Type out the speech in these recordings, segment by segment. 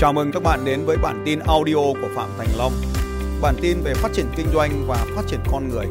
Chào mừng các bạn đến với bản tin audio của Phạm Thành Long. Bản tin về phát triển kinh doanh và phát triển con người.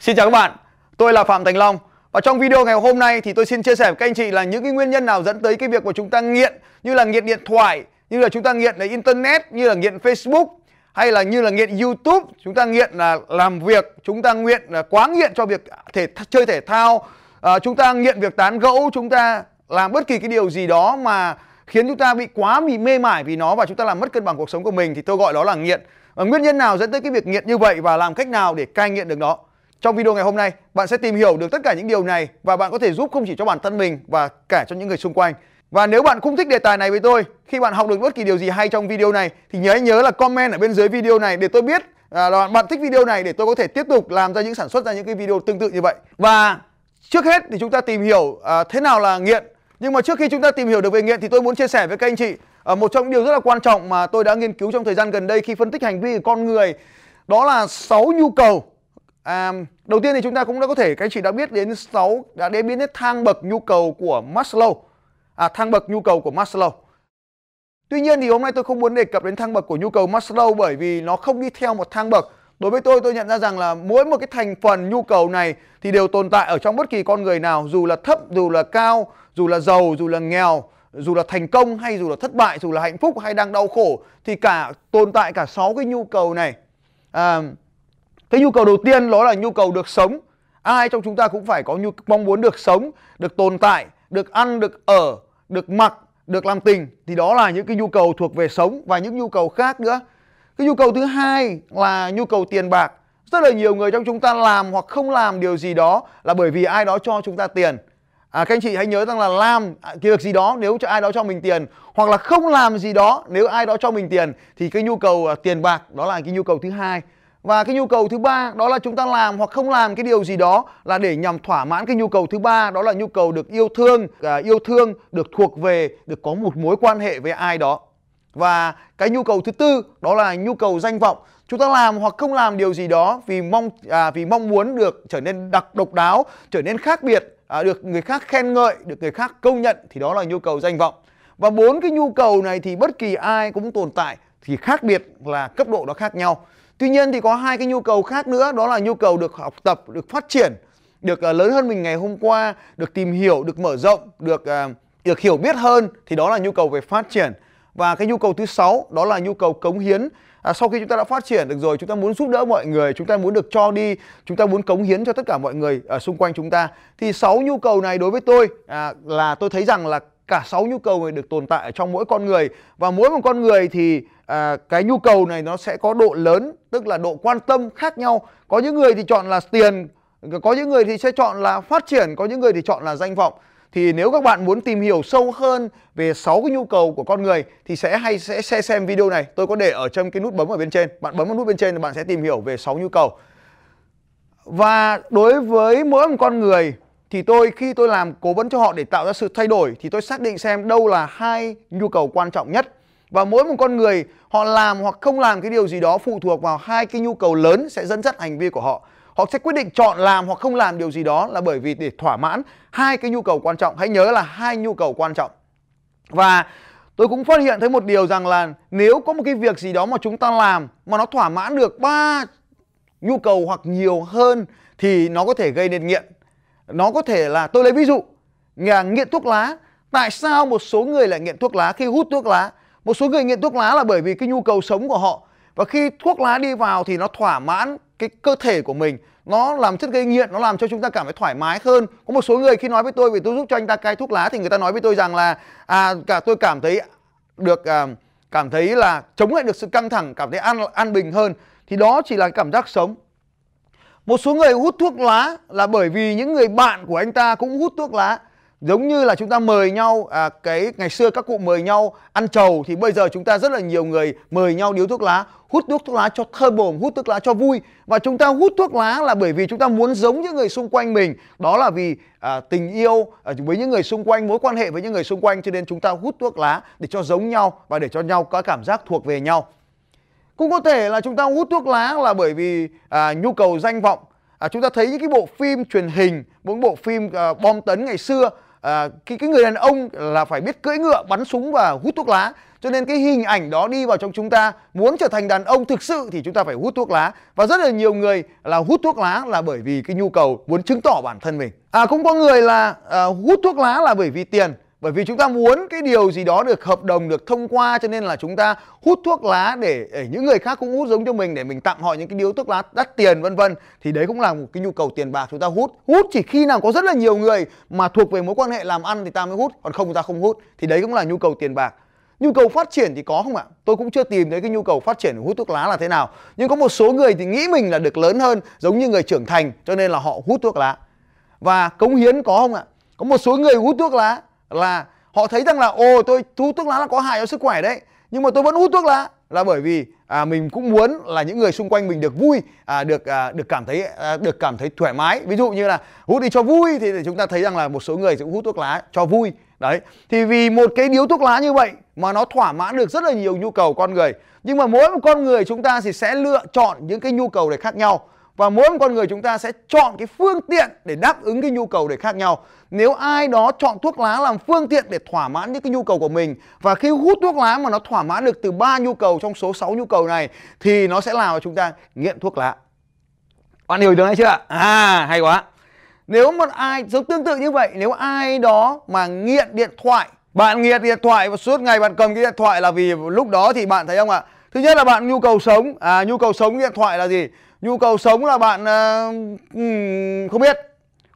Xin chào các bạn, tôi là Phạm Thành Long. Và trong video ngày hôm nay thì tôi xin chia sẻ với các anh chị là những cái nguyên nhân nào dẫn tới cái việc của chúng ta nghiện như là nghiện điện thoại, như là chúng ta nghiện là internet, như là nghiện Facebook hay là như là nghiện YouTube, chúng ta nghiện là làm việc, chúng ta nghiện là quá nghiện cho việc thể chơi thể thao, à, chúng ta nghiện việc tán gẫu, chúng ta làm bất kỳ cái điều gì đó mà khiến chúng ta bị quá bị mê mải vì nó và chúng ta làm mất cân bằng cuộc sống của mình thì tôi gọi đó là nghiện. Và nguyên nhân nào dẫn tới cái việc nghiện như vậy và làm cách nào để cai nghiện được nó? Trong video ngày hôm nay, bạn sẽ tìm hiểu được tất cả những điều này và bạn có thể giúp không chỉ cho bản thân mình và cả cho những người xung quanh. Và nếu bạn cũng thích đề tài này với tôi, khi bạn học được bất kỳ điều gì hay trong video này thì nhớ nhớ là comment ở bên dưới video này để tôi biết à, là bạn thích video này để tôi có thể tiếp tục làm ra những sản xuất ra những cái video tương tự như vậy. Và trước hết thì chúng ta tìm hiểu à, thế nào là nghiện nhưng mà trước khi chúng ta tìm hiểu được về nghiện thì tôi muốn chia sẻ với các anh chị ờ, một trong những điều rất là quan trọng mà tôi đã nghiên cứu trong thời gian gần đây khi phân tích hành vi của con người đó là 6 nhu cầu. À, đầu tiên thì chúng ta cũng đã có thể các anh chị đã biết đến 6 đã đến biến đến thang bậc nhu cầu của Maslow. À thang bậc nhu cầu của Maslow. Tuy nhiên thì hôm nay tôi không muốn đề cập đến thang bậc của nhu cầu Maslow bởi vì nó không đi theo một thang bậc. Đối với tôi tôi nhận ra rằng là mỗi một cái thành phần nhu cầu này thì đều tồn tại ở trong bất kỳ con người nào dù là thấp dù là cao dù là giàu dù là nghèo dù là thành công hay dù là thất bại dù là hạnh phúc hay đang đau khổ thì cả tồn tại cả sáu cái nhu cầu này. À, cái nhu cầu đầu tiên đó là nhu cầu được sống. Ai trong chúng ta cũng phải có nhu mong muốn được sống được tồn tại được ăn được ở được mặc được làm tình. Thì đó là những cái nhu cầu thuộc về sống và những nhu cầu khác nữa. Cái nhu cầu thứ hai là nhu cầu tiền bạc. Rất là nhiều người trong chúng ta làm hoặc không làm điều gì đó là bởi vì ai đó cho chúng ta tiền à, các anh chị hãy nhớ rằng là làm à, cái việc gì đó nếu cho ai đó cho mình tiền hoặc là không làm gì đó nếu ai đó cho mình tiền thì cái nhu cầu uh, tiền bạc đó là cái nhu cầu thứ hai. Và cái nhu cầu thứ ba đó là chúng ta làm hoặc không làm cái điều gì đó là để nhằm thỏa mãn cái nhu cầu thứ ba đó là nhu cầu được yêu thương uh, yêu thương được thuộc về được có một mối quan hệ với ai đó. Và cái nhu cầu thứ tư đó là nhu cầu danh vọng. Chúng ta làm hoặc không làm điều gì đó vì mong à, vì mong muốn được trở nên đặc độc đáo trở nên khác biệt à, được người khác khen ngợi được người khác công nhận thì đó là nhu cầu danh vọng. Và bốn cái nhu cầu này thì bất kỳ ai cũng tồn tại thì khác biệt là cấp độ nó khác nhau. Tuy nhiên thì có hai cái nhu cầu khác nữa đó là nhu cầu được học tập được phát triển được uh, lớn hơn mình ngày hôm qua được tìm hiểu được mở rộng được uh, được hiểu biết hơn thì đó là nhu cầu về phát triển. Và cái nhu cầu thứ sáu đó là nhu cầu cống hiến à, sau khi chúng ta đã phát triển được rồi chúng ta muốn giúp đỡ mọi người chúng ta muốn được cho đi chúng ta muốn cống hiến cho tất cả mọi người ở xung quanh chúng ta thì sáu nhu cầu này đối với tôi à, là tôi thấy rằng là cả sáu nhu cầu này được tồn tại ở trong mỗi con người. Và mỗi một con người thì à, cái nhu cầu này nó sẽ có độ lớn tức là độ quan tâm khác nhau. Có những người thì chọn là tiền có những người thì sẽ chọn là phát triển có những người thì chọn là danh vọng thì nếu các bạn muốn tìm hiểu sâu hơn về 6 cái nhu cầu của con người thì sẽ hay sẽ, sẽ xem video này. Tôi có để ở trong cái nút bấm ở bên trên. Bạn bấm vào nút bên trên thì bạn sẽ tìm hiểu về 6 nhu cầu. Và đối với mỗi một con người thì tôi khi tôi làm cố vấn cho họ để tạo ra sự thay đổi thì tôi xác định xem đâu là hai nhu cầu quan trọng nhất. Và mỗi một con người họ làm hoặc không làm cái điều gì đó phụ thuộc vào hai cái nhu cầu lớn sẽ dẫn dắt hành vi của họ họ sẽ quyết định chọn làm hoặc không làm điều gì đó là bởi vì để thỏa mãn hai cái nhu cầu quan trọng. Hãy nhớ là hai nhu cầu quan trọng. Và tôi cũng phát hiện thấy một điều rằng là nếu có một cái việc gì đó mà chúng ta làm mà nó thỏa mãn được ba nhu cầu hoặc nhiều hơn thì nó có thể gây nên nghiện. Nó có thể là, tôi lấy ví dụ, nhà nghiện thuốc lá. Tại sao một số người lại nghiện thuốc lá khi hút thuốc lá? Một số người nghiện thuốc lá là bởi vì cái nhu cầu sống của họ. Và khi thuốc lá đi vào thì nó thỏa mãn cái cơ thể của mình nó làm chất gây nghiện nó làm cho chúng ta cảm thấy thoải mái hơn. Có một số người khi nói với tôi về tôi giúp cho anh ta cai thuốc lá thì người ta nói với tôi rằng là à cả tôi cảm thấy được à, cảm thấy là chống lại được sự căng thẳng cảm thấy an an bình hơn. Thì đó chỉ là cảm giác sống. Một số người hút thuốc lá là bởi vì những người bạn của anh ta cũng hút thuốc lá giống như là chúng ta mời nhau à, cái ngày xưa các cụ mời nhau ăn trầu thì bây giờ chúng ta rất là nhiều người mời nhau điếu thuốc lá hút thuốc thuốc lá cho thơ bồm hút thuốc lá cho vui. Và chúng ta hút thuốc lá là bởi vì chúng ta muốn giống những người xung quanh mình. Đó là vì à, tình yêu à, với những người xung quanh mối quan hệ với những người xung quanh cho nên chúng ta hút thuốc lá để cho giống nhau và để cho nhau có cảm giác thuộc về nhau. Cũng có thể là chúng ta hút thuốc lá là bởi vì à, nhu cầu danh vọng. À, chúng ta thấy những cái bộ phim truyền hình những bộ phim à, bom tấn ngày xưa à, cái cái người đàn ông là phải biết cưỡi ngựa bắn súng và hút thuốc lá. Cho nên cái hình ảnh đó đi vào trong chúng ta muốn trở thành đàn ông thực sự thì chúng ta phải hút thuốc lá. Và rất là nhiều người là hút thuốc lá là bởi vì cái nhu cầu muốn chứng tỏ bản thân mình. À cũng có người là à, hút thuốc lá là bởi vì tiền bởi vì chúng ta muốn cái điều gì đó được hợp đồng được thông qua cho nên là chúng ta hút thuốc lá để, để những người khác cũng hút giống cho mình để mình tặng họ những cái điếu thuốc lá đắt tiền vân vân. Thì đấy cũng là một cái nhu cầu tiền bạc chúng ta hút. Hút chỉ khi nào có rất là nhiều người mà thuộc về mối quan hệ làm ăn thì ta mới hút còn không ta không hút. Thì đấy cũng là nhu cầu tiền bạc. Nhu cầu phát triển thì có không ạ? Tôi cũng chưa tìm thấy cái nhu cầu phát triển của hút thuốc lá là thế nào. Nhưng có một số người thì nghĩ mình là được lớn hơn giống như người trưởng thành cho nên là họ hút thuốc lá. Và cống hiến có không ạ? Có một số người hút thuốc lá là họ thấy rằng là ồ tôi hút thuốc lá là có hại cho sức khỏe đấy. Nhưng mà tôi vẫn hút thuốc lá là bởi vì à, mình cũng muốn là những người xung quanh mình được vui à, được à, được cảm thấy à, được cảm thấy thoải mái. Ví dụ như là hút đi cho vui thì chúng ta thấy rằng là một số người cũng hút thuốc lá cho vui. Đấy thì vì một cái điếu thuốc lá như vậy mà nó thỏa mãn được rất là nhiều nhu cầu con người. Nhưng mà mỗi một con người chúng ta thì sẽ lựa chọn những cái nhu cầu để khác nhau. Và mỗi một con người chúng ta sẽ chọn cái phương tiện để đáp ứng cái nhu cầu để khác nhau nếu ai đó chọn thuốc lá làm phương tiện để thỏa mãn những cái nhu cầu của mình và khi hút thuốc lá mà nó thỏa mãn được từ ba nhu cầu trong số 6 nhu cầu này thì nó sẽ làm cho chúng ta nghiện thuốc lá. Bạn hiểu được hay chưa à hay quá. Nếu một ai giống tương tự như vậy nếu ai đó mà nghiện điện thoại bạn nghiện điện thoại và suốt ngày bạn cầm cái điện thoại là vì lúc đó thì bạn thấy không ạ? Thứ nhất là bạn nhu cầu sống à nhu cầu sống điện thoại là gì? Nhu cầu sống là bạn uh, không biết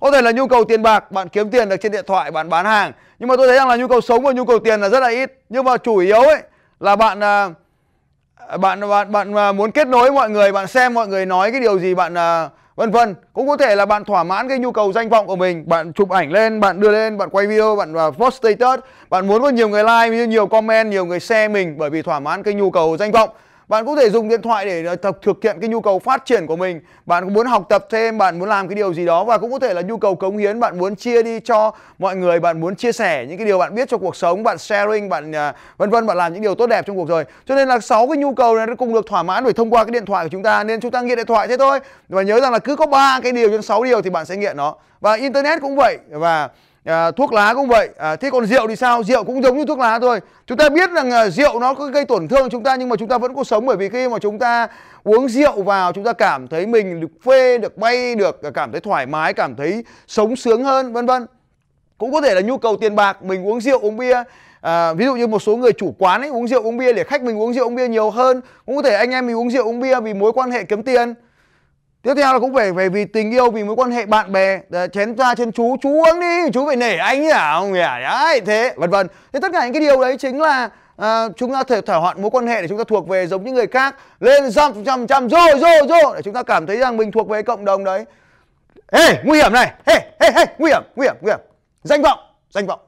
có thể là nhu cầu tiền bạc, bạn kiếm tiền được trên điện thoại, bạn bán hàng. Nhưng mà tôi thấy rằng là nhu cầu sống và nhu cầu tiền là rất là ít. Nhưng mà chủ yếu ấy là bạn à, bạn bạn bạn à, muốn kết nối mọi người, bạn xem mọi người nói cái điều gì, bạn à, vân vân. Cũng có thể là bạn thỏa mãn cái nhu cầu danh vọng của mình. Bạn chụp ảnh lên, bạn đưa lên, bạn quay video, bạn post status. Bạn muốn có nhiều người like, nhiều comment, nhiều người share mình bởi vì thỏa mãn cái nhu cầu danh vọng bạn cũng thể dùng điện thoại để ờ, thực, thực hiện cái nhu cầu phát triển của mình. Bạn cũng muốn học tập thêm bạn muốn làm cái điều gì đó và cũng có thể là nhu cầu cống hiến bạn muốn chia đi cho mọi người bạn muốn chia sẻ những cái điều bạn biết cho cuộc sống bạn sharing bạn uh, vân vân bạn làm những điều tốt đẹp trong cuộc đời. Cho nên là sáu cái nhu cầu này nó cùng được thỏa mãn bởi thông qua cái điện thoại của chúng ta nên chúng ta nghiện điện thoại thế thôi. Và nhớ rằng là cứ có ba cái điều trên sáu điều thì bạn sẽ nghiện nó. Và internet cũng vậy. Và à, thuốc lá cũng vậy. À, thế còn rượu thì sao? Rượu cũng giống như thuốc lá thôi. Chúng ta biết rằng à, rượu nó có gây tổn thương chúng ta nhưng mà chúng ta vẫn có sống bởi vì khi mà chúng ta uống rượu vào chúng ta cảm thấy mình được phê được bay được à, cảm thấy thoải mái cảm thấy sống sướng hơn vân vân. Cũng có thể là nhu cầu tiền bạc mình uống rượu uống bia. À, ví dụ như một số người chủ quán ấy uống rượu uống bia để khách mình uống rượu uống bia nhiều hơn. Cũng có thể anh em mình uống rượu uống bia vì mối quan hệ kiếm tiền tiếp theo là cũng phải về vì tình yêu vì mối quan hệ bạn bè ờ, chén ra trên chú chú uống đi chú phải nể anh nhỉ không nhỉ? Đấy thế vân vân. Thế tất cả những cái điều đấy chính là à, chúng ta thể thỏa hoãn mối quan hệ để chúng ta thuộc về giống như người khác lên trăm trăm trăm rồi rồi rồi để chúng ta cảm thấy rằng mình thuộc về cộng đồng đấy. Ê nguy hiểm này! Ê ê ê nguy hiểm nguy hiểm nguy hiểm. Danh vọng danh vọng.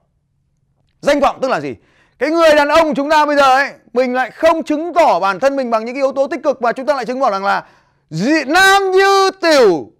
Danh vọng tức là gì? Cái người đàn ông chúng ta bây giờ ấy mình lại không chứng tỏ bản thân mình bằng những cái yếu tố tích cực và chúng ta lại chứng tỏ rằng là dị nam như tiểu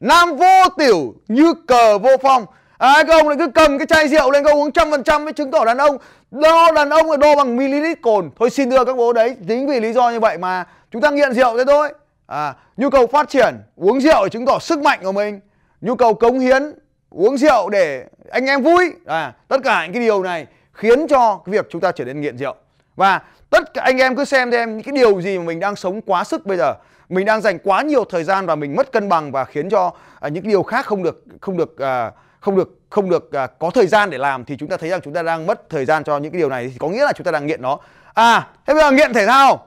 nam vô tiểu như cờ vô phong. À, các ông lại cứ cầm cái chai rượu lên các uống trăm phần trăm mới chứng tỏ đàn ông. Đo đàn ông là đo bằng ml cồn. Thôi xin thưa các bố đấy chính vì lý do như vậy mà chúng ta nghiện rượu thế thôi. À, nhu cầu phát triển uống rượu để chứng tỏ sức mạnh của mình. Nhu cầu cống hiến uống rượu để anh em vui. À, tất cả những cái điều này khiến cho cái việc chúng ta trở nên nghiện rượu. Và tất cả anh em cứ xem xem những cái điều gì mà mình đang sống quá sức bây giờ mình đang dành quá nhiều thời gian và mình mất cân bằng và khiến cho à, những điều khác không được không được à, không được không được à, có thời gian để làm thì chúng ta thấy rằng chúng ta đang mất thời gian cho những cái điều này. Thì có nghĩa là chúng ta đang nghiện nó. À thế bây giờ nghiện thể thao.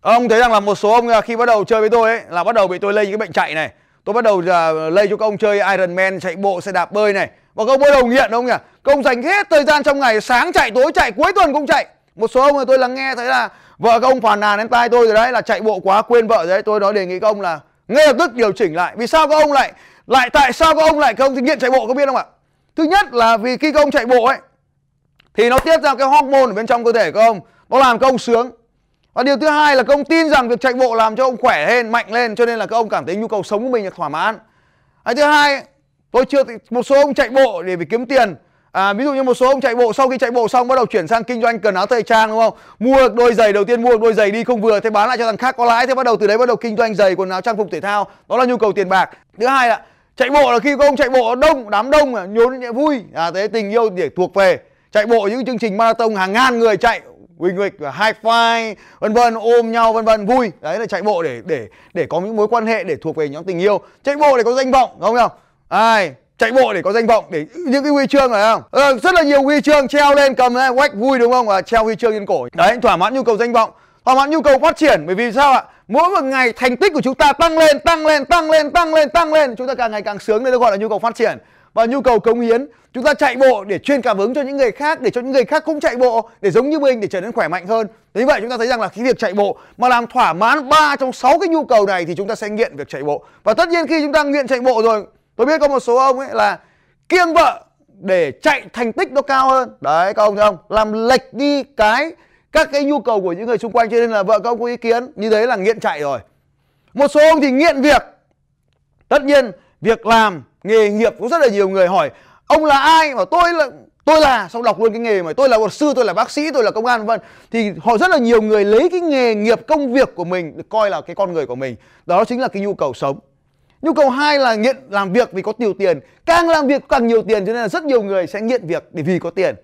Ông thấy rằng là một số ông à, khi bắt đầu chơi với tôi ấy là bắt đầu bị tôi lây những cái bệnh chạy này. Tôi bắt đầu uh, lây cho các ông chơi Iron Man chạy bộ xe đạp bơi này. Và các ông bắt đầu nghiện ông nhỉ? Các ông dành hết thời gian trong ngày sáng chạy tối chạy cuối tuần cũng chạy. Một số ông tôi lắng nghe thấy là vợ các ông phàn nàn đến tai tôi rồi đấy, là chạy bộ quá, quên vợ đấy. Tôi nói đề nghị các ông là ngay lập tức điều chỉnh lại. Vì sao các ông lại lại, tại sao các ông lại không thực nghiện chạy bộ, có biết không ạ? Thứ nhất là vì khi các ông chạy bộ ấy, thì nó tiết ra cái hormone ở bên trong cơ thể các ông. Nó làm các ông sướng. Và điều thứ hai là các ông tin rằng việc chạy bộ làm cho ông khỏe lên, mạnh lên, cho nên là các ông cảm thấy nhu cầu sống của mình được thỏa mãn. Cái thứ hai, tôi chưa, một số ông chạy bộ để vì kiếm tiền À, ví dụ như một số ông chạy bộ sau khi chạy bộ xong bắt đầu chuyển sang kinh doanh quần áo thời trang đúng không? Mua được đôi giày đầu tiên mua được đôi giày đi không vừa thế bán lại cho thằng khác có lãi thế bắt đầu từ đấy bắt đầu kinh doanh giày quần áo trang phục thể thao. Đó là nhu cầu tiền bạc. Thứ hai là chạy bộ là khi các ông chạy bộ đông đám đông à, nhốn nhẹ vui à thế tình yêu để thuộc về chạy bộ những chương trình marathon hàng ngàn người chạy huỳnh và high five vân vân ôm nhau vân vân vui đấy là chạy bộ để để để có những mối quan hệ để thuộc về nhóm tình yêu chạy bộ để có danh vọng không không ai chạy bộ để có danh vọng để những cái huy chương này không? Ừ, rất là nhiều huy chương treo lên cầm lên quách vui đúng không? Và treo huy chương trên cổ. Đấy thỏa mãn nhu cầu danh vọng thỏa mãn nhu cầu phát triển. Bởi vì sao ạ? Mỗi một ngày thành tích của chúng ta tăng lên tăng lên tăng lên tăng lên tăng lên. Chúng ta càng ngày càng sướng nên nó gọi là nhu cầu phát triển. Và nhu cầu cống hiến chúng ta chạy bộ để truyền cảm hứng cho những người khác để cho những người khác cũng chạy bộ để giống như mình để trở nên khỏe mạnh hơn. Thế vậy chúng ta thấy rằng là cái việc chạy bộ mà làm thỏa mãn ba trong sáu cái nhu cầu này thì chúng ta sẽ nghiện việc chạy bộ. Và tất nhiên khi chúng ta nghiện chạy bộ rồi tôi biết có một số ông ấy là kiêng vợ để chạy thành tích nó cao hơn. Đấy, các ông thấy không? Làm lệch đi cái, các cái nhu cầu của những người xung quanh cho nên là vợ các ông có ý kiến như thế là nghiện chạy rồi. Một số ông thì nghiện việc. Tất nhiên, việc làm, nghề nghiệp cũng rất là nhiều người hỏi, ông là ai? Mà tôi là tôi là xong đọc luôn cái nghề mà, tôi là luật sư, tôi là bác sĩ, tôi là công an vân. Thì họ rất là nhiều người lấy cái nghề nghiệp, công việc của mình được coi là cái con người của mình. Đó chính là cái nhu cầu sống nhu cầu hai là nghiện làm việc vì có nhiều tiền. Càng làm việc càng nhiều tiền cho nên là rất nhiều người sẽ nghiện việc để vì có tiền.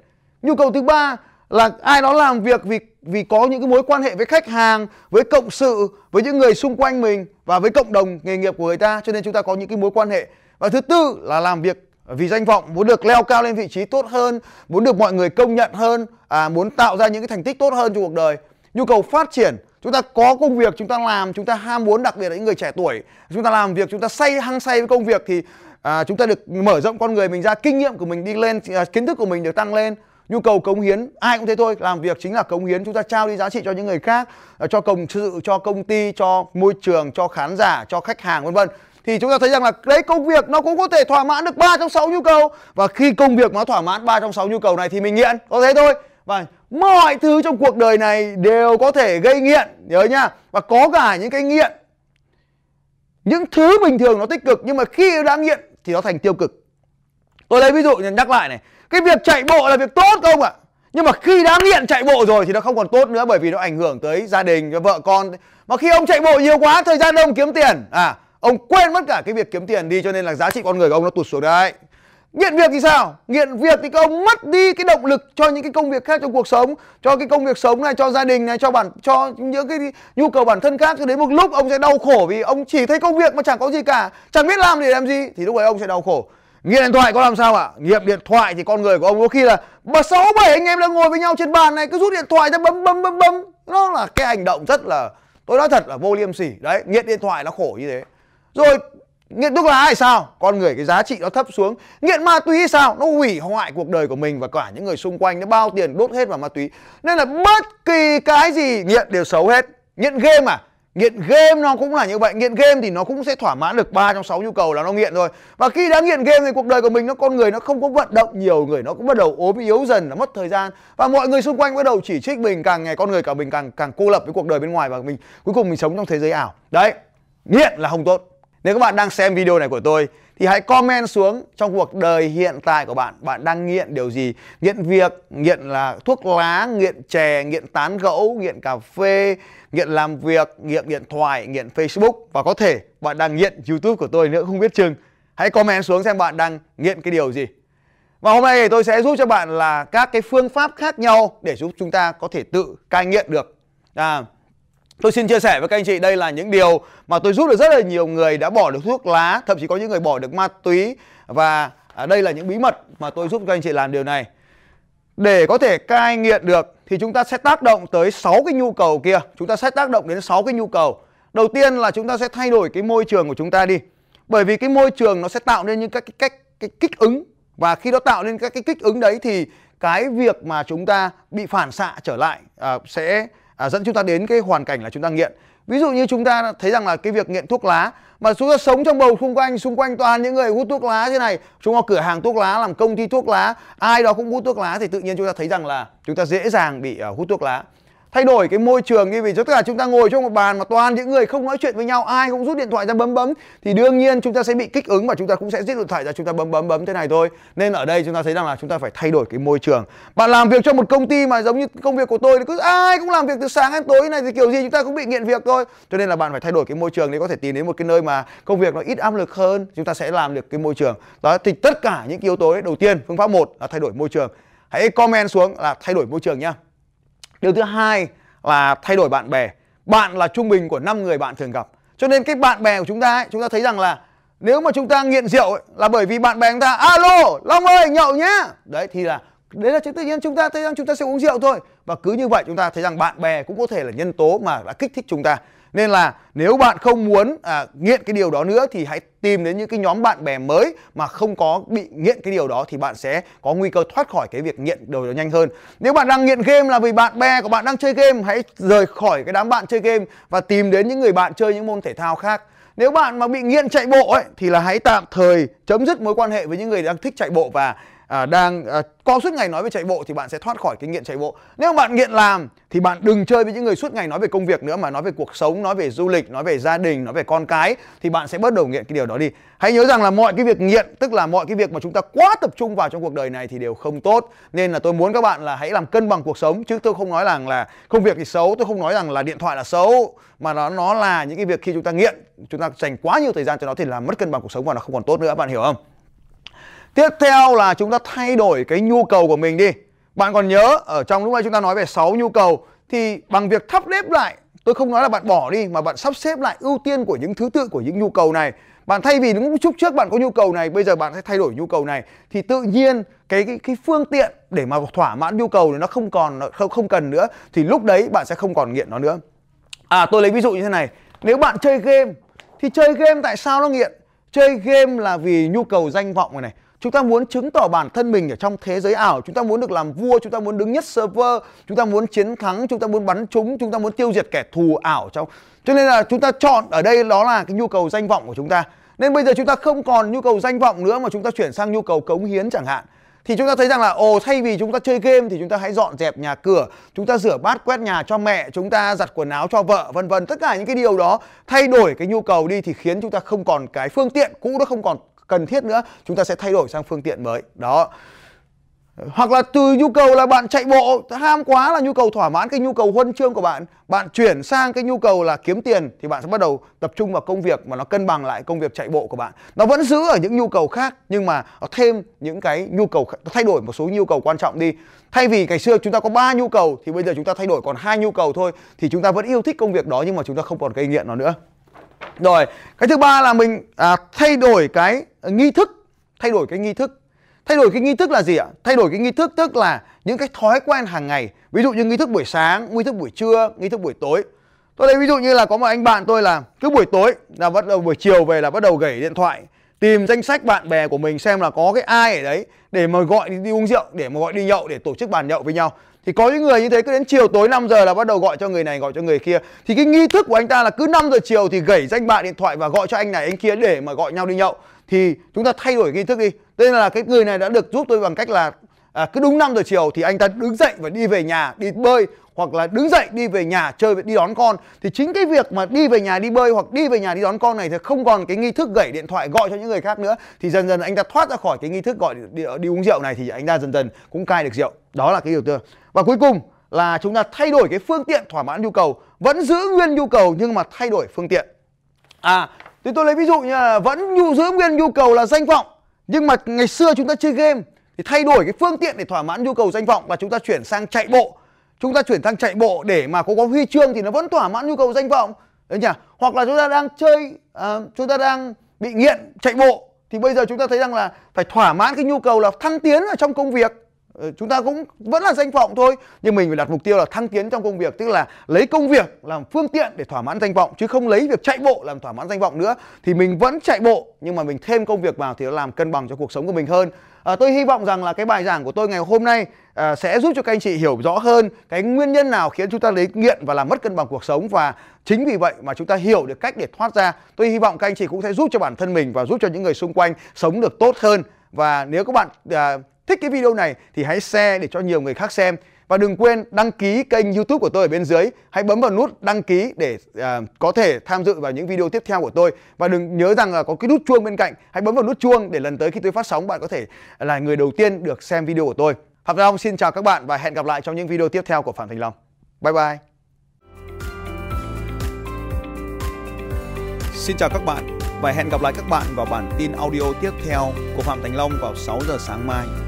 Nhu cầu thứ ba là ai đó làm việc vì vì có những cái mối quan hệ với khách hàng với cộng sự với những người xung quanh mình và với cộng đồng nghề nghiệp của người ta cho nên chúng ta có những cái mối quan hệ. Và thứ tư là làm việc vì danh vọng muốn được leo cao lên vị trí tốt hơn muốn được mọi người công nhận hơn à, muốn tạo ra những cái thành tích tốt hơn trong cuộc đời. Nhu cầu phát triển chúng ta có công việc chúng ta làm chúng ta ham muốn đặc biệt là những người trẻ tuổi. Chúng ta làm việc chúng ta say hăng say với công việc thì à, chúng ta được mở rộng con người mình ra kinh nghiệm của mình đi lên à, kiến thức của mình được tăng lên. Nhu cầu cống hiến ai cũng thế thôi làm việc chính là cống hiến. Chúng ta trao đi giá trị cho những người khác à, cho công sự cho công ty cho môi trường cho khán giả cho khách hàng vân vân. Thì chúng ta thấy rằng là đấy công việc nó cũng có thể thỏa mãn được 3 trong 6 nhu cầu. Và khi công việc nó thỏa mãn 3 trong 6 nhu cầu này thì mình nghiện có thế thôi. Và mọi thứ trong cuộc đời này đều có thể gây nghiện, nhớ nhá. Và có cả những cái nghiện. Những thứ bình thường nó tích cực, nhưng mà khi đã nghiện thì nó thành tiêu cực. Tôi lấy ví dụ nhắc lại này. Cái việc chạy bộ là việc tốt không ạ? Nhưng mà khi đã nghiện chạy bộ rồi thì nó không còn tốt nữa bởi vì nó ảnh hưởng tới gia đình vợ con. Mà khi ông chạy bộ nhiều quá, thời gian ông kiếm tiền. À ông quên mất cả cái việc kiếm tiền đi, cho nên là giá trị con người của ông nó tụt xuống. Đấy nghiện việc thì sao? Nghiện việc thì các ông mất đi cái động lực cho những cái công việc khác trong cuộc sống, cho cái công việc sống này, cho gia đình này, cho bản, cho những cái nhu cầu bản thân khác, cho đến một lúc ông sẽ đau khổ vì ông chỉ thấy công việc mà chẳng có gì cả, chẳng biết làm để làm gì, thì lúc ấy ông sẽ đau khổ. Nghiện điện thoại có làm sao ạ? Nghiện điện thoại thì con người của ông có khi là bà sáu bảy anh em đang ngồi với nhau trên bàn này, cứ rút điện thoại ra bấm bấm bấm bấm. Nó là cái hành động rất là, tôi nói thật là vô liêm sỉ. Đấy, nghiện điện thoại nó khổ như thế. Rồi nghiện thuốc lá hay sao? Con người cái giá trị nó thấp xuống. Nghiện ma túy hay sao? Nó hủy hoại cuộc đời của mình và cả những người xung quanh, nó bao tiền đốt hết vào ma túy. Nên là bất kỳ cái gì nghiện đều xấu hết. Nghiện game à? Nghiện game nó cũng là như vậy. Nghiện game thì nó cũng sẽ thỏa mãn được 3 trong 6 nhu cầu là nó nghiện rồi và khi đã nghiện game thì cuộc đời của mình, nó, con người nó không có vận động nhiều, người nó cũng bắt đầu ốm yếu dần, nó mất thời gian. Và mọi người xung quanh bắt đầu chỉ trích mình, càng ngày con người cả mình càng càng cô lập với cuộc đời bên ngoài và mình, cuối cùng mình sống trong thế giới ảo. Đấy, nghiện là không tốt nếu các bạn đang xem video này của tôi thì hãy comment xuống trong cuộc đời hiện tại của bạn. Bạn đang nghiện điều gì? Nghiện việc nghiện là thuốc lá nghiện chè nghiện tán gẫu nghiện cà phê nghiện làm việc nghiện điện thoại nghiện facebook. Và có thể bạn đang nghiện youtube của tôi nữa không biết chừng. Hãy comment xuống xem bạn đang nghiện cái điều gì. Và hôm nay thì tôi sẽ giúp cho bạn là các cái phương pháp khác nhau để giúp chúng ta có thể tự cai nghiện được. À, Tôi xin chia sẻ với các anh chị đây là những điều mà tôi giúp được rất là nhiều người đã bỏ được thuốc lá, thậm chí có những người bỏ được ma túy và à, đây là những bí mật mà tôi giúp các anh chị làm điều này. Để có thể cai nghiện được thì chúng ta sẽ tác động tới 6 cái nhu cầu kia, chúng ta sẽ tác động đến 6 cái nhu cầu. Đầu tiên là chúng ta sẽ thay đổi cái môi trường của chúng ta đi. Bởi vì cái môi trường nó sẽ tạo nên những các cái cách cái kích ứng và khi nó tạo nên các cái kích ứng đấy thì cái việc mà chúng ta bị phản xạ trở lại à, sẽ à, dẫn chúng ta đến cái hoàn cảnh là chúng ta nghiện. Ví dụ như chúng ta thấy rằng là cái việc nghiện thuốc lá mà chúng ta sống trong bầu xung quanh xung quanh toàn những người hút thuốc lá thế này chúng ta cửa hàng thuốc lá làm công ty thuốc lá ai đó cũng hút thuốc lá thì tự nhiên chúng ta thấy rằng là chúng ta dễ dàng bị uh, hút thuốc lá thay đổi cái môi trường đi, vì tất cả chúng ta ngồi trong một bàn mà toàn những người không nói chuyện với nhau, ai cũng rút điện thoại ra bấm bấm, thì đương nhiên chúng ta sẽ bị kích ứng và chúng ta cũng sẽ rút điện thoại ra, chúng ta bấm bấm bấm thế này thôi. Nên ở đây chúng ta thấy rằng là chúng ta phải thay đổi cái môi trường. Bạn làm việc trong một công ty mà giống như công việc của tôi thì cứ ai cũng làm việc từ sáng đến tối, này thì kiểu gì chúng ta cũng bị nghiện việc thôi. Cho nên là bạn phải thay đổi cái môi trường để có thể tìm đến một cái nơi mà công việc nó ít áp lực hơn, chúng ta sẽ làm được cái môi trường. Đó, thì tất cả những yếu tố đấy, đầu tiên, phương pháp một là thay đổi môi trường. Hãy comment xuống là thay đổi môi trường nhá điều thứ hai là thay đổi bạn bè. Bạn là trung bình của 5 người bạn thường gặp. Cho nên cái bạn bè của chúng ta ấy, chúng ta thấy rằng là nếu mà chúng ta nghiện rượu ấy, là bởi vì bạn bè chúng ta alo long ơi nhậu nhá. Đấy thì là đấy là tự nhiên chúng ta thấy rằng chúng ta sẽ uống rượu thôi. Và cứ như vậy chúng ta thấy rằng bạn bè cũng có thể là nhân tố mà đã kích thích chúng ta nên là nếu bạn không muốn à, nghiện cái điều đó nữa thì hãy tìm đến những cái nhóm bạn bè mới mà không có bị nghiện cái điều đó thì bạn sẽ có nguy cơ thoát khỏi cái việc nghiện đồ đó nhanh hơn. Nếu bạn đang nghiện game là vì bạn bè của bạn đang chơi game, hãy rời khỏi cái đám bạn chơi game và tìm đến những người bạn chơi những môn thể thao khác. Nếu bạn mà bị nghiện chạy bộ ấy thì là hãy tạm thời chấm dứt mối quan hệ với những người đang thích chạy bộ và à, đang à, co suốt ngày nói về chạy bộ thì bạn sẽ thoát khỏi cái nghiện chạy bộ. Nếu bạn nghiện làm thì bạn đừng chơi với những người suốt ngày nói về công việc nữa mà nói về cuộc sống nói về du lịch nói về gia đình nói về con cái thì bạn sẽ bắt đầu nghiện cái điều đó đi. Hãy nhớ rằng là mọi cái việc nghiện tức là mọi cái việc mà chúng ta quá tập trung vào trong cuộc đời này thì đều không tốt. Nên là tôi muốn các bạn là hãy làm cân bằng cuộc sống chứ tôi không nói rằng là công việc thì xấu tôi không nói rằng là điện thoại là xấu mà nó nó là những cái việc khi chúng ta nghiện chúng ta dành quá nhiều thời gian cho nó thì làm mất cân bằng cuộc sống và nó không còn tốt nữa bạn hiểu không? Tiếp theo là chúng ta thay đổi cái nhu cầu của mình đi. Bạn còn nhớ ở trong lúc nãy chúng ta nói về 6 nhu cầu thì bằng việc thắp nếp lại, tôi không nói là bạn bỏ đi mà bạn sắp xếp lại ưu tiên của những thứ tự của những nhu cầu này. Bạn thay vì những chút trước bạn có nhu cầu này, bây giờ bạn sẽ thay đổi nhu cầu này thì tự nhiên cái cái, cái phương tiện để mà thỏa mãn nhu cầu thì nó không còn không không cần nữa thì lúc đấy bạn sẽ không còn nghiện nó nữa. À tôi lấy ví dụ như thế này, nếu bạn chơi game thì chơi game tại sao nó nghiện? Chơi game là vì nhu cầu danh vọng này này Chúng ta muốn chứng tỏ bản thân mình ở trong thế giới ảo Chúng ta muốn được làm vua, chúng ta muốn đứng nhất server Chúng ta muốn chiến thắng, chúng ta muốn bắn chúng Chúng ta muốn tiêu diệt kẻ thù ảo trong Cho nên là chúng ta chọn ở đây đó là cái nhu cầu danh vọng của chúng ta Nên bây giờ chúng ta không còn nhu cầu danh vọng nữa Mà chúng ta chuyển sang nhu cầu cống hiến chẳng hạn thì chúng ta thấy rằng là ồ thay vì chúng ta chơi game thì chúng ta hãy dọn dẹp nhà cửa chúng ta rửa bát quét nhà cho mẹ chúng ta giặt quần áo cho vợ vân vân tất cả những cái điều đó thay đổi cái nhu cầu đi thì khiến chúng ta không còn cái phương tiện cũ nó không còn cần thiết nữa, chúng ta sẽ thay đổi sang phương tiện mới. Đó. Hoặc là từ nhu cầu là bạn chạy bộ, ham quá là nhu cầu thỏa mãn cái nhu cầu huân chương của bạn bạn chuyển sang cái nhu cầu là kiếm tiền thì bạn sẽ bắt đầu tập trung vào công việc mà nó cân bằng lại công việc chạy bộ của bạn. Nó vẫn giữ ở những nhu cầu khác nhưng mà nó thêm những cái nhu cầu thay đổi một số nhu cầu quan trọng đi. Thay vì ngày xưa chúng ta có ba nhu cầu thì bây giờ chúng ta thay đổi còn hai nhu cầu thôi thì chúng ta vẫn yêu thích công việc đó nhưng mà chúng ta không còn gây nghiện nó nữa rồi, cái thứ ba là mình à, thay đổi cái nghi thức, thay đổi cái nghi thức. Thay đổi cái nghi thức là gì ạ? Thay đổi cái nghi thức tức là những cái thói quen hàng ngày. Ví dụ như nghi thức buổi sáng, nghi thức buổi trưa, nghi thức buổi tối. Tôi lấy ví dụ như là có một anh bạn tôi là cứ buổi tối là bắt đầu buổi chiều về là bắt đầu gảy điện thoại tìm danh sách bạn bè của mình xem là có cái ai ở đấy để mà gọi đi, đi uống rượu để mà gọi đi nhậu để tổ chức bàn nhậu với nhau thì có những người như thế, cứ đến chiều tối 5 giờ là bắt đầu gọi cho người này, gọi cho người kia. Thì cái nghi thức của anh ta là cứ 5 giờ chiều thì gẩy danh bạ điện thoại và gọi cho anh này, anh kia để mà gọi nhau đi nhậu. Thì chúng ta thay đổi nghi thức đi. Nên là cái người này đã được giúp tôi bằng cách là à, cứ đúng 5 giờ chiều thì anh ta đứng dậy và đi về nhà đi bơi hoặc là đứng dậy đi về nhà chơi đi đón con. Thì chính cái việc mà đi về nhà đi bơi hoặc đi về nhà đi đón con này thì không còn cái nghi thức gảy điện thoại gọi cho những người khác nữa. Thì dần dần anh ta thoát ra khỏi cái nghi thức gọi đi, đi uống rượu này thì anh ta dần dần cũng cai được rượu. Đó là cái điều tương và cuối cùng là chúng ta thay đổi cái phương tiện thỏa mãn nhu cầu vẫn giữ nguyên nhu cầu nhưng mà thay đổi phương tiện. À thì tôi lấy ví dụ như là vẫn giữ nguyên nhu cầu là danh vọng nhưng mà ngày xưa chúng ta chơi game thì thay đổi cái phương tiện để thỏa mãn nhu cầu danh vọng là chúng ta chuyển sang chạy bộ. Chúng ta chuyển sang chạy bộ để mà có có huy chương thì nó vẫn thỏa mãn nhu cầu danh vọng. Đấy nhỉ? Hoặc là chúng ta đang chơi uh, chúng ta đang bị nghiện chạy bộ thì bây giờ chúng ta thấy rằng là phải thỏa mãn cái nhu cầu là thăng tiến ở trong công việc. Ờ, chúng ta cũng vẫn là danh vọng thôi nhưng mình phải đặt mục tiêu là thăng tiến trong công việc tức là lấy công việc làm phương tiện để thỏa mãn danh vọng chứ không lấy việc chạy bộ làm thỏa mãn danh vọng nữa. Thì mình vẫn chạy bộ nhưng mà mình thêm công việc vào thì nó làm cân bằng cho cuộc sống của mình hơn à, tôi hy vọng rằng là cái bài giảng của tôi ngày hôm nay à, sẽ giúp cho các anh chị hiểu rõ hơn cái nguyên nhân nào khiến chúng ta lấy nghiện và làm mất cân bằng cuộc sống. Và chính vì vậy mà chúng ta hiểu được cách để thoát ra tôi hy vọng các anh chị cũng sẽ giúp cho bản thân mình và giúp cho những người xung quanh sống được tốt hơn. Và nếu các bạn à, thích cái video này thì hãy share để cho nhiều người khác xem và đừng quên đăng ký kênh YouTube của tôi ở bên dưới. Hãy bấm vào nút đăng ký để uh, có thể tham dự vào những video tiếp theo của tôi. Và đừng nhớ rằng là có cái nút chuông bên cạnh. Hãy bấm vào nút chuông để lần tới khi tôi phát sóng bạn có thể là người đầu tiên được xem video của tôi. Phạm Thành Long xin chào các bạn và hẹn gặp lại trong những video tiếp theo của Phạm Thành Long. Bye bye. Xin chào các bạn và hẹn gặp lại các bạn vào bản tin audio tiếp theo của Phạm Thành Long vào 6 giờ sáng mai.